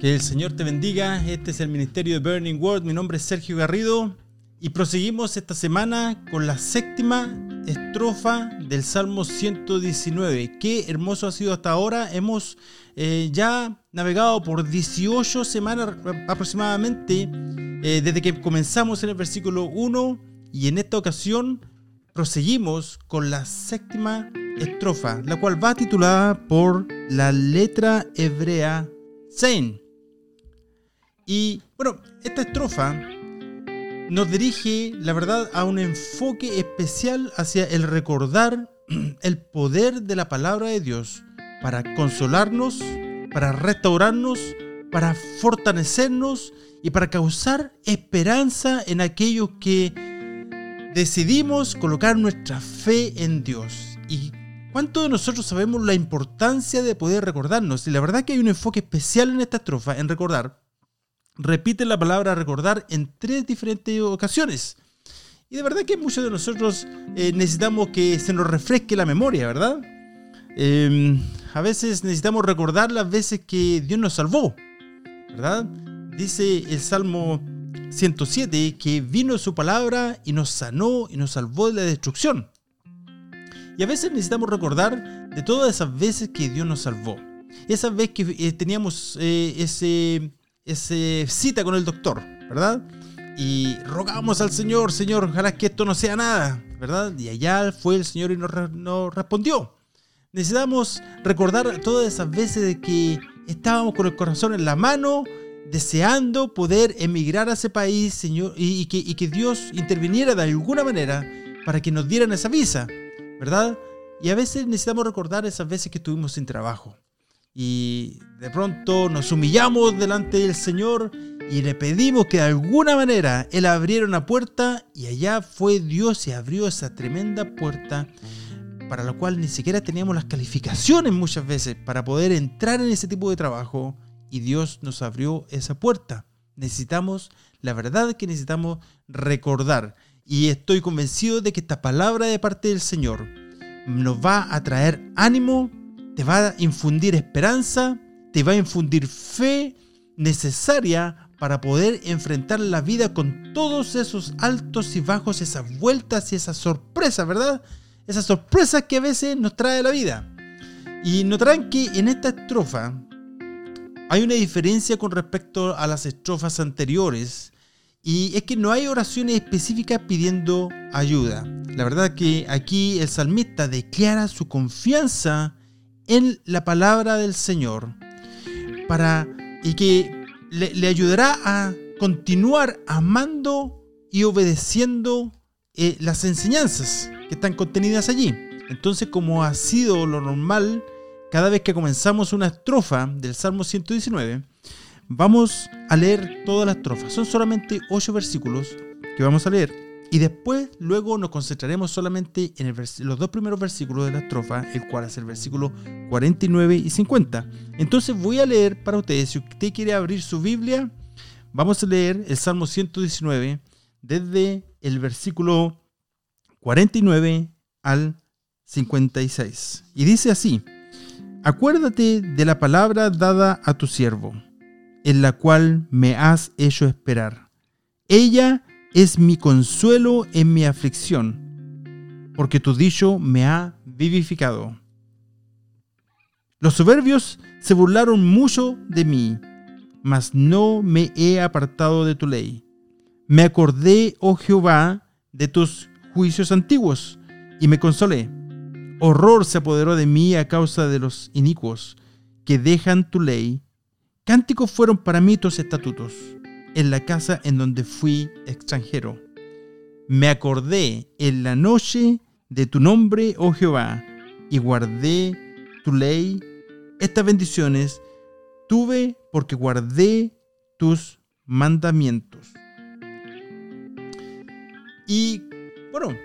Que el Señor te bendiga. Este es el Ministerio de Burning World. Mi nombre es Sergio Garrido y proseguimos esta semana con la séptima estrofa del Salmo 119. Qué hermoso ha sido hasta ahora. Hemos eh, ya navegado por 18 semanas aproximadamente eh, desde que comenzamos en el versículo 1 y en esta ocasión proseguimos con la séptima estrofa, la cual va titulada por la letra hebrea Sein. Y bueno, esta estrofa nos dirige, la verdad, a un enfoque especial hacia el recordar el poder de la palabra de Dios para consolarnos, para restaurarnos, para fortalecernos y para causar esperanza en aquellos que decidimos colocar nuestra fe en Dios. Y ¿Cuánto de nosotros sabemos la importancia de poder recordarnos? Y la verdad que hay un enfoque especial en esta estrofa, en recordar, repite la palabra recordar en tres diferentes ocasiones. Y de verdad que muchos de nosotros eh, necesitamos que se nos refresque la memoria, ¿verdad? Em, a veces necesitamos recordar las veces que Dios nos salvó, ¿verdad? Dice el Salmo 107 que vino su palabra y nos sanó y nos salvó de la destrucción. Y a veces necesitamos recordar de todas esas veces que Dios nos salvó. Esas veces que eh, teníamos eh, ese esa cita con el doctor, ¿verdad? Y rogamos al Señor, Señor, ojalá que esto no sea nada, ¿verdad? Y allá fue el Señor y nos, respondió. Necesitamos recordar todas esas veces de que estábamos con el corazón en la mano, deseando poder emigrar a ese país, Señor, y, que, y, que, Dios interviniera de alguna manera para que nos dieran esa visa, ¿verdad? Y a veces necesitamos recordar esas veces que estuvimos sin trabajo y de pronto nos humillamos delante del Señor y le pedimos que de alguna manera Él abriera una puerta y allá fue Dios y abrió esa tremenda puerta para la cual ni siquiera teníamos las calificaciones muchas veces para poder entrar en ese tipo de trabajo y Dios nos abrió esa puerta. Necesitamos, la verdad que necesitamos recordar y estoy convencido de que esta palabra de parte del Señor nos va a traer ánimo, te va a infundir esperanza, te va a infundir fe necesaria para poder enfrentar la vida con todos esos altos y bajos, esas vueltas y esas sorpresas, ¿verdad? Esas sorpresas que a veces nos trae la vida. Y notarán que en esta estrofa hay una diferencia con respecto a las estrofas anteriores. Y es que no hay oraciones específicas pidiendo ayuda. La verdad que aquí el salmista declara su confianza en la palabra del Señor para y que le, ayudará a continuar amando y obedeciendo eh, las enseñanzas que están contenidas allí. Entonces, como ha sido lo normal, cada vez que comenzamos una estrofa del Salmo 119, vamos a leer todas las estrofas. Son solamente ocho versículos que vamos a leer y después, luego nos concentraremos solamente en los dos primeros versículos de la estrofa, el cual es el versículo 49 y 50. Entonces voy a leer para ustedes, si usted quiere abrir su Biblia, vamos a leer el Salmo 119 desde el versículo 49 al 56. Y dice así, acuérdate de la palabra dada a tu siervo, en la cual me has hecho esperar. Ella es mi consuelo en mi aflicción, porque tu dicho me ha vivificado. Los soberbios se burlaron mucho de mí, mas no me he apartado de tu ley. Me acordé, oh Jehová, de tus juicios antiguos, y me consolé. Horror se apoderó de mí a causa de los inicuos, que dejan tu ley. Cánticos fueron para mí tus estatutos en la casa en donde fui extranjero. Me acordé en la noche de tu nombre, oh Jehová, y guardé tu ley. Estas bendiciones tuve porque guardé tus mandamientos. Y bueno,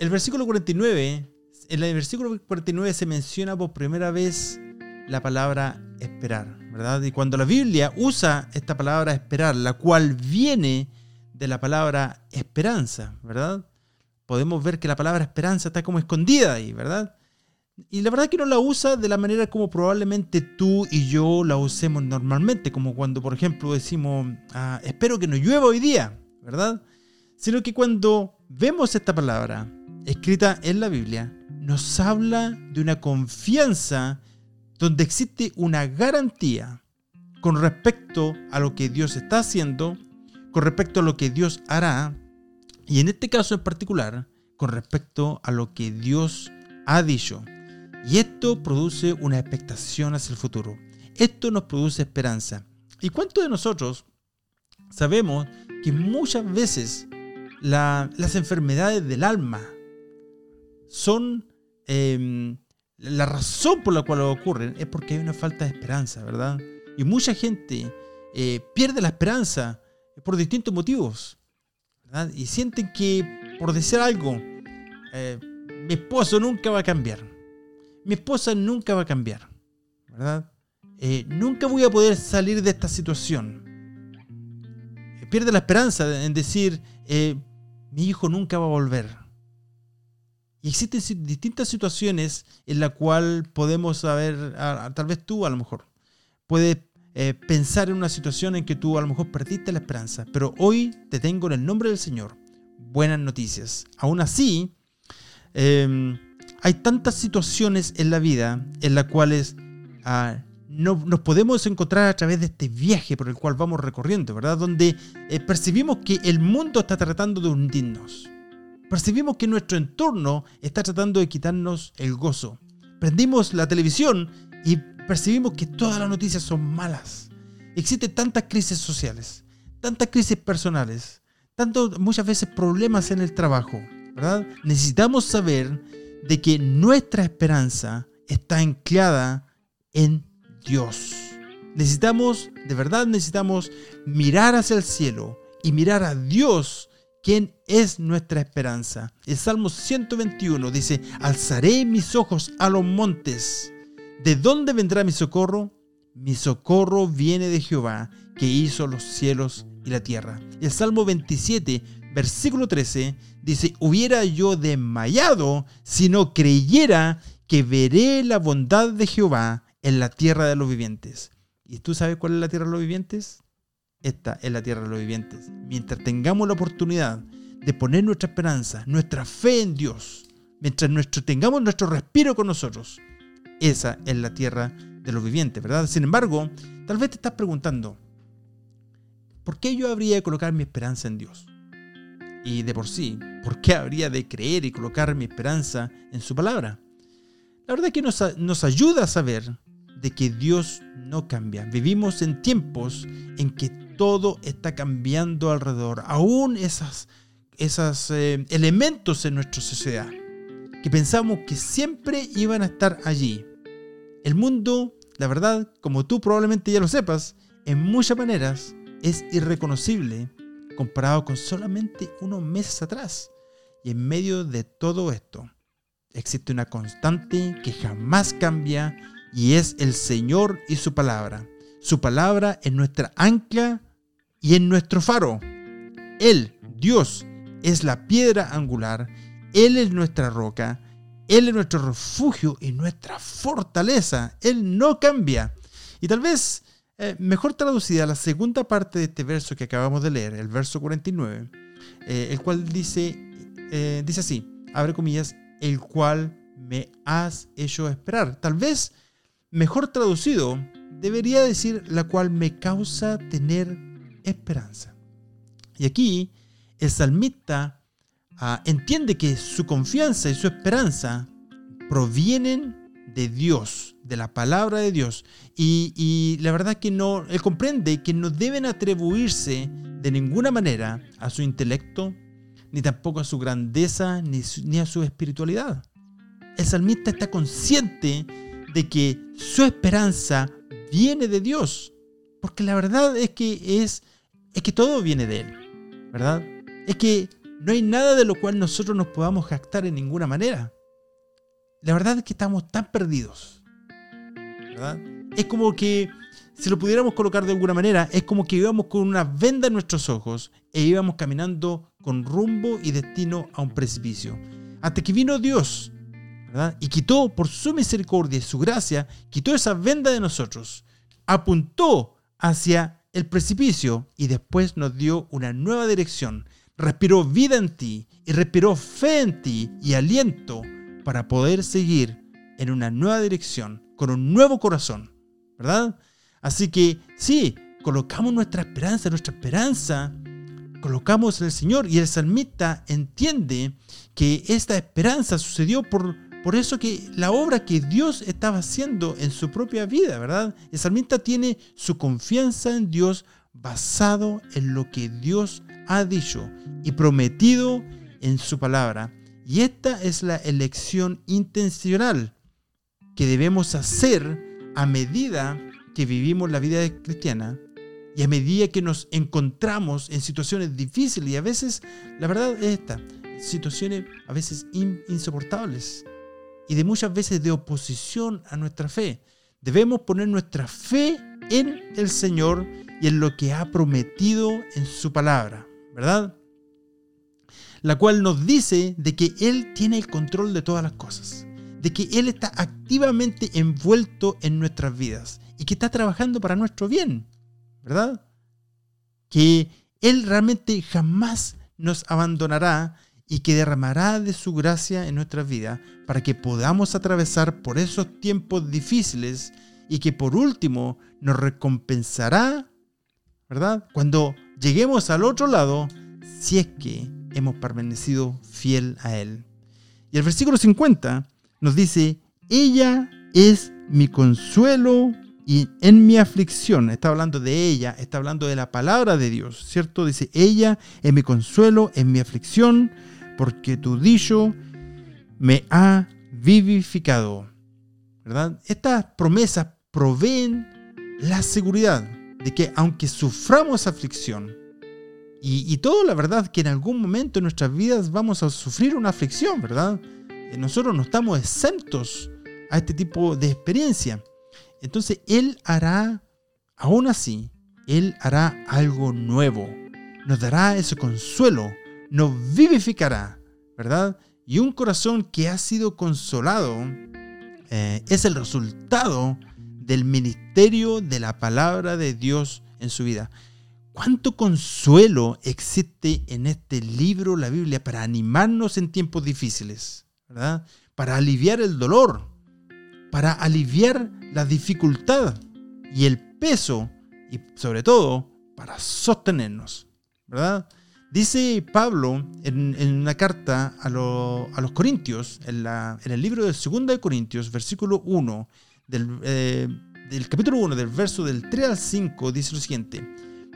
el versículo 49, en el versículo 49 se menciona por primera vez la palabra esperar, ¿verdad? Y cuando la Biblia usa esta palabra esperar, la cual viene de la palabra esperanza, ¿verdad? Podemos ver que la palabra esperanza está como escondida ahí, ¿verdad? y la verdad que no la usa de la manera como probablemente tú y yo la usemos normalmente, como cuando por ejemplo decimos, ah, espero que no llueva hoy día, ¿verdad? Sino que cuando vemos esta palabra escrita en la Biblia, nos habla de una confianza donde existe una garantía con respecto a lo que Dios está haciendo, con respecto a lo que Dios hará, y en este caso en particular, con respecto a lo que Dios ha dicho. Y esto produce una expectación hacia el futuro. Esto nos produce esperanza. ¿Y cuántos de nosotros sabemos que muchas veces las enfermedades del alma son em, la razón por la cual ocurren? Es porque hay una falta de esperanza, ¿verdad? Y mucha gente eh, pierde la esperanza por distintos motivos. Y sienten que, por decir algo, eh, mi esposo nunca va a cambiar mi esposa nunca va a cambiar, ¿verdad? Eh, nunca voy a poder salir de esta situación. Eh, pierde la esperanza en decir, eh, mi hijo nunca va a volver. Y existen distintas situaciones en las cuales podemos saber, tal vez tú a lo mejor, puedes pensar en una situación en que tú a lo mejor perdiste la esperanza, pero hoy te tengo en el nombre del Señor buenas noticias. Aún así, em, hay tantas situaciones en la vida en las cuales ah, no, nos podemos encontrar a través de este viaje por el cual vamos recorriendo, ¿verdad? Donde eh, percibimos que el mundo está tratando de hundirnos. Percibimos que nuestro entorno está tratando de quitarnos el gozo. Prendimos la televisión y percibimos que todas las noticias son malas. Existen tantas crisis sociales, tantas crisis personales, tantos muchas veces problemas en el trabajo, ¿verdad? Necesitamos saber de que nuestra esperanza está anclada en Dios. Necesitamos, de verdad necesitamos mirar hacia el cielo y mirar a Dios, quien es nuestra esperanza. El Salmo 121 dice, alzaré mis ojos a los montes. ¿De dónde vendrá mi socorro? Mi socorro viene de Jehová, que hizo los cielos y la tierra. El Salmo 27 versículo 13, dice, hubiera yo desmayado si no creyera que veré la bondad de Jehová en la tierra de los vivientes. ¿Y tú sabes cuál es la tierra de los vivientes? Esta es la tierra de los vivientes. Mientras tengamos la oportunidad de poner nuestra esperanza, nuestra fe en Dios, mientras nuestro, tengamos nuestro respiro con nosotros, esa es la tierra de los vivientes, ¿verdad? Sin embargo, tal vez te estás preguntando, ¿por qué yo habría de colocar mi esperanza en Dios? Y de por sí, ¿por qué habría de creer y colocar mi esperanza en su palabra? La verdad es que nos, nos ayuda a saber de que Dios no cambia. Vivimos en tiempos en que todo está cambiando alrededor. Aún esos esas, eh, elementos en nuestra sociedad que pensamos que siempre iban a estar allí. El mundo, la verdad, como tú probablemente ya lo sepas, en muchas maneras es irreconocible comparado con solamente unos meses atrás. Y en medio de todo esto, existe una constante que jamás cambia y es el Señor y su palabra. Su palabra es nuestra ancla y en nuestro faro. Él, Dios, es la piedra angular. Él es nuestra roca. Él es nuestro refugio y nuestra fortaleza. Él no cambia. Y tal vez eh, mejor traducida la segunda parte de este verso que acabamos de leer, el verso 49, eh, el cual dice, eh, dice así, abre comillas, el cual me has hecho esperar. Tal vez, mejor traducido, debería decir la cual me causa tener esperanza. Y aquí el salmista ah, entiende que su confianza y su esperanza provienen de Dios, de la palabra de Dios. Y, la verdad que no, él comprende que no deben atribuirse de ninguna manera a su intelecto, ni tampoco a su grandeza, ni, ni a su espiritualidad. El salmista está consciente de que su esperanza viene de Dios, porque la verdad es que es, es que todo viene de Él, ¿verdad? Es que no hay nada de lo cual nosotros nos podamos jactar en ninguna manera la verdad es que estamos tan perdidos. ¿verdad? Es como que, si lo pudiéramos colocar de alguna manera, es como que íbamos con una venda en nuestros ojos e íbamos caminando con rumbo y destino a un precipicio. Hasta que vino Dios ¿verdad? Y quitó por su misericordia y su gracia, quitó esa venda de nosotros, apuntó hacia el precipicio y después nos dio una nueva dirección. Respiró vida en ti y respiró fe en ti y aliento para poder seguir en una nueva dirección, con un nuevo corazón, ¿verdad? Así que sí, colocamos nuestra esperanza, nuestra esperanza, colocamos en el Señor y el salmista entiende que esta esperanza sucedió por, por eso que la obra que Dios estaba haciendo en su propia vida, ¿verdad? El salmista tiene su confianza en Dios basado en lo que Dios ha dicho y prometido en su palabra. Y esta es la elección intencional que debemos hacer a medida que vivimos la vida cristiana y a medida que nos encontramos en situaciones difíciles y a veces, la verdad es esta, situaciones a veces insoportables y de muchas veces de oposición a nuestra fe. Debemos poner nuestra fe en el Señor y en lo que ha prometido en su palabra, ¿verdad? La cual nos dice de que Él tiene el control de todas las cosas, de que Él está activamente envuelto en nuestras vidas y que está trabajando para nuestro bien, ¿verdad? Que Él realmente jamás nos abandonará y que derramará de su gracia en nuestras vidas para que podamos atravesar por esos tiempos difíciles y que por último nos recompensará ¿verdad? Cuando lleguemos al otro lado, si es que hemos permanecido fiel a Él. Y el versículo 50 nos dice, ella es mi consuelo y en mi aflicción. Está hablando de ella, está hablando de la palabra de Dios, ¿cierto? Dice, ella es mi consuelo en mi aflicción, porque tu dicho me ha vivificado. ¿Verdad? Estas promesas proveen la seguridad de que aunque suframos aflicción, y, todo la verdad que en algún momento en nuestras vidas vamos a sufrir una aflicción, ¿verdad? Eh, nosotros no estamos exentos a este tipo de experiencia. Entonces Él hará, aún así, Él hará algo nuevo. Nos dará ese consuelo, nos vivificará, ¿verdad? Y un corazón que ha sido consolado eh, es el resultado del ministerio de la palabra de Dios en su vida. ¿Cuánto consuelo existe en este libro, la Biblia, para animarnos en tiempos difíciles? ¿verdad? Para aliviar el dolor, para aliviar la dificultad y el peso y sobre todo para sostenernos. ¿verdad? Dice Pablo en, una carta a, los Corintios, en, el libro de 2 de Corintios, versículo 1, eh, del, capítulo 1, del verso del 3 al 5, dice lo siguiente.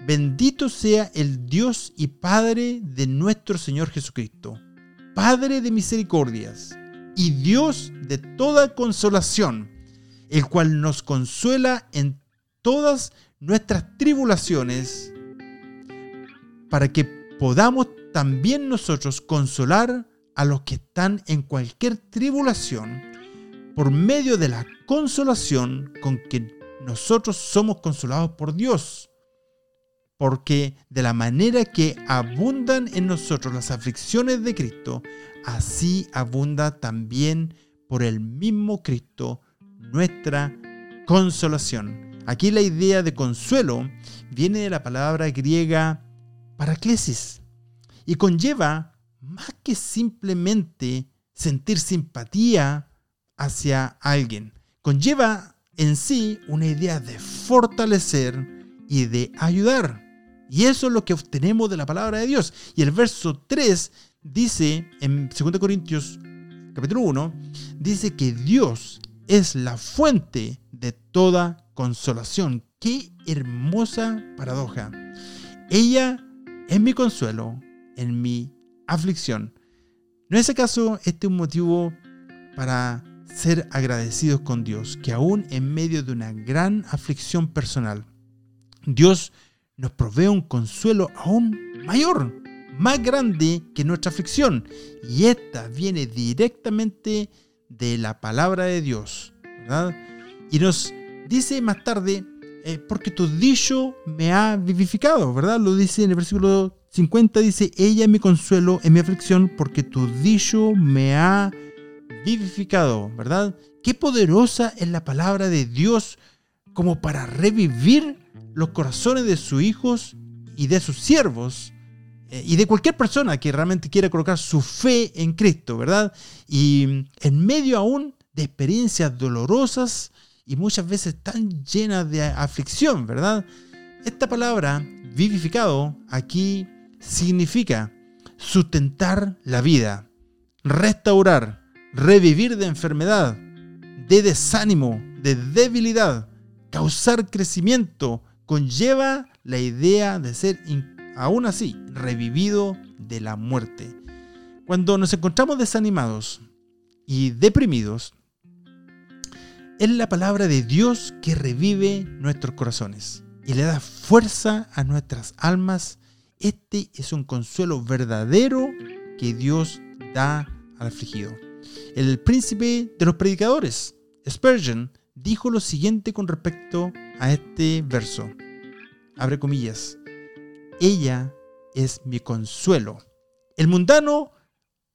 Bendito sea el Dios y Padre de nuestro Señor Jesucristo, Padre de misericordias y Dios de toda consolación, el cual nos consuela en todas nuestras tribulaciones, para que podamos también nosotros consolar a los que están en cualquier tribulación por medio de la consolación con que nosotros somos consolados por Dios. Porque de la manera que abundan en nosotros las aflicciones de Cristo, así abunda también por el mismo Cristo nuestra consolación. Aquí la idea de consuelo viene de la palabra griega y conlleva más que simplemente sentir simpatía hacia alguien. Conlleva en sí una idea de fortalecer y de ayudar. Y eso es lo que obtenemos de la palabra de Dios. Y el verso 3 dice en 2 Corintios capítulo 1, dice que Dios es la fuente de toda consolación. Qué hermosa paradoja. Ella es mi consuelo en mi aflicción. ¿No es acaso este un motivo para ser agradecidos con Dios, que aún en medio de una gran aflicción personal, Dios nos provee un consuelo aún mayor, más grande que nuestra aflicción. Y esta viene directamente de la palabra de Dios, ¿verdad? Y nos dice más tarde, eh, porque tu dicho me ha vivificado, ¿verdad? Lo dice en el versículo 50, dice, ella me consuelo en mi aflicción, porque tu dicho me ha vivificado, ¿verdad? Qué poderosa es la palabra de Dios como para revivir los corazones de sus hijos y de sus siervos eh, y de cualquier persona que realmente quiera colocar su fe en Cristo, ¿verdad? Y en medio aún de experiencias dolorosas y muchas veces tan llenas de aflicción, ¿verdad? Esta palabra, vivificado, aquí significa sustentar la vida, restaurar, revivir de enfermedad, de desánimo, de debilidad, causar crecimiento, conlleva la idea de ser aún así revivido de la muerte. Cuando nos encontramos desanimados y deprimidos, es la palabra de Dios que revive nuestros corazones y le da fuerza a nuestras almas. Este es un consuelo verdadero que Dios da al afligido. El príncipe de los predicadores, Spurgeon, dijo lo siguiente con respecto a este verso. Abre comillas. Ella es mi consuelo. El mundano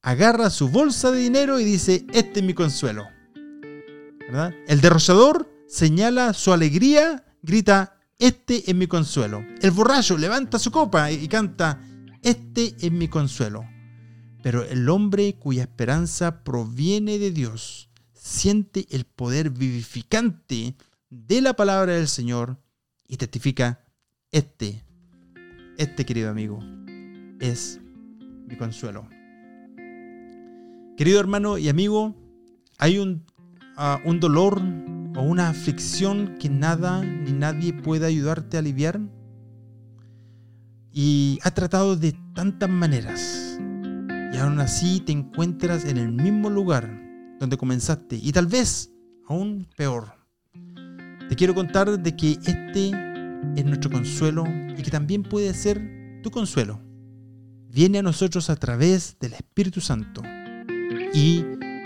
agarra su bolsa de dinero y dice, este es mi consuelo. El derrochador señala su alegría, grita, este es mi consuelo. El borracho levanta su copa y canta, este es mi consuelo. Pero el hombre cuya esperanza proviene de Dios siente el poder vivificante de la palabra del Señor y testifica, este, este querido amigo, es mi consuelo. Querido hermano y amigo, hay un, ah, un dolor o una aflicción que nada ni nadie puede ayudarte a aliviar. Y ha tratado de tantas maneras. Y aún así te encuentras en el mismo lugar donde comenzaste. Y tal vez aún peor. Te quiero contar de que este es nuestro consuelo y que también puede ser tu consuelo. Viene a nosotros a través del Espíritu Santo y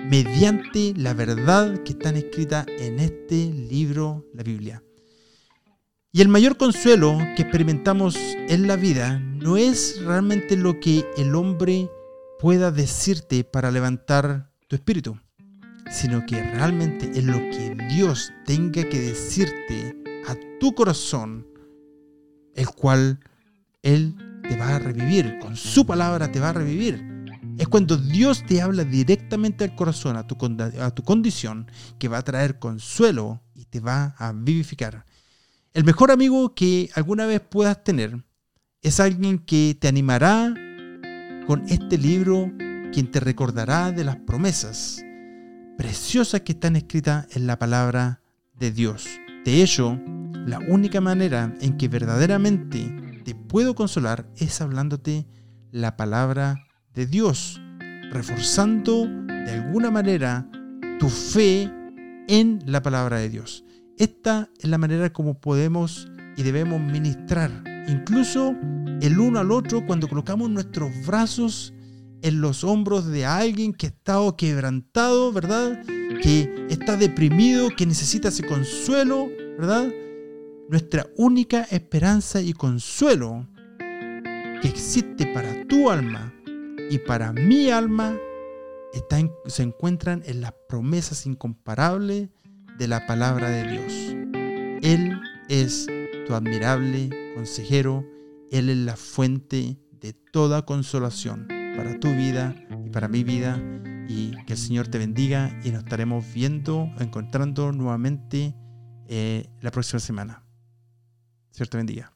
mediante la verdad que está escrita en este libro, la Biblia. Y el mayor consuelo que experimentamos en la vida no es realmente lo que el hombre pueda decirte para levantar tu espíritu sino que realmente es lo que Dios tenga que decirte a tu corazón, el cual Él te va a revivir, con su palabra te va a revivir. Es cuando Dios te habla directamente al corazón, a tu, condición, que va a traer consuelo y te va a vivificar. El mejor amigo que alguna vez puedas tener es alguien que te animará con este libro, quien te recordará de las promesas, preciosas que están escritas en la palabra de Dios. De hecho, la única manera en que verdaderamente te puedo consolar es hablándote la palabra de Dios, reforzando de alguna manera tu fe en la palabra de Dios. Esta es la manera como podemos y debemos ministrar, incluso el uno al otro cuando colocamos nuestros brazos en los hombros de alguien que ha estado quebrantado, ¿verdad? Que está deprimido, que necesita ese consuelo, ¿verdad? Nuestra única esperanza y consuelo que existe para tu alma y para mi alma se encuentran en las promesas incomparables de la palabra de Dios. Él es tu admirable consejero, Él es la fuente de toda consolación para tu vida y para mi vida. Y que el Señor te bendiga y nos estaremos viendo, encontrando nuevamente eh, la próxima semana. Señor te bendiga.